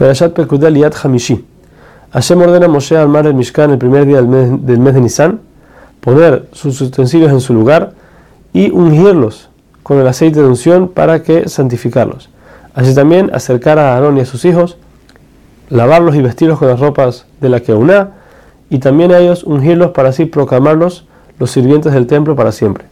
Perashat Pekudel Yad Hamishi. Hashem ordena a Moshe armar el Mishkan el primer día del mes, del mes de Nisan, poner sus utensilios en su lugar y ungirlos con el aceite de unción para que santificarlos. Así también acercar a Aarón y a sus hijos, lavarlos y vestirlos con las ropas de la que una, y también a ellos ungirlos para así proclamarlos los sirvientes del templo para siempre.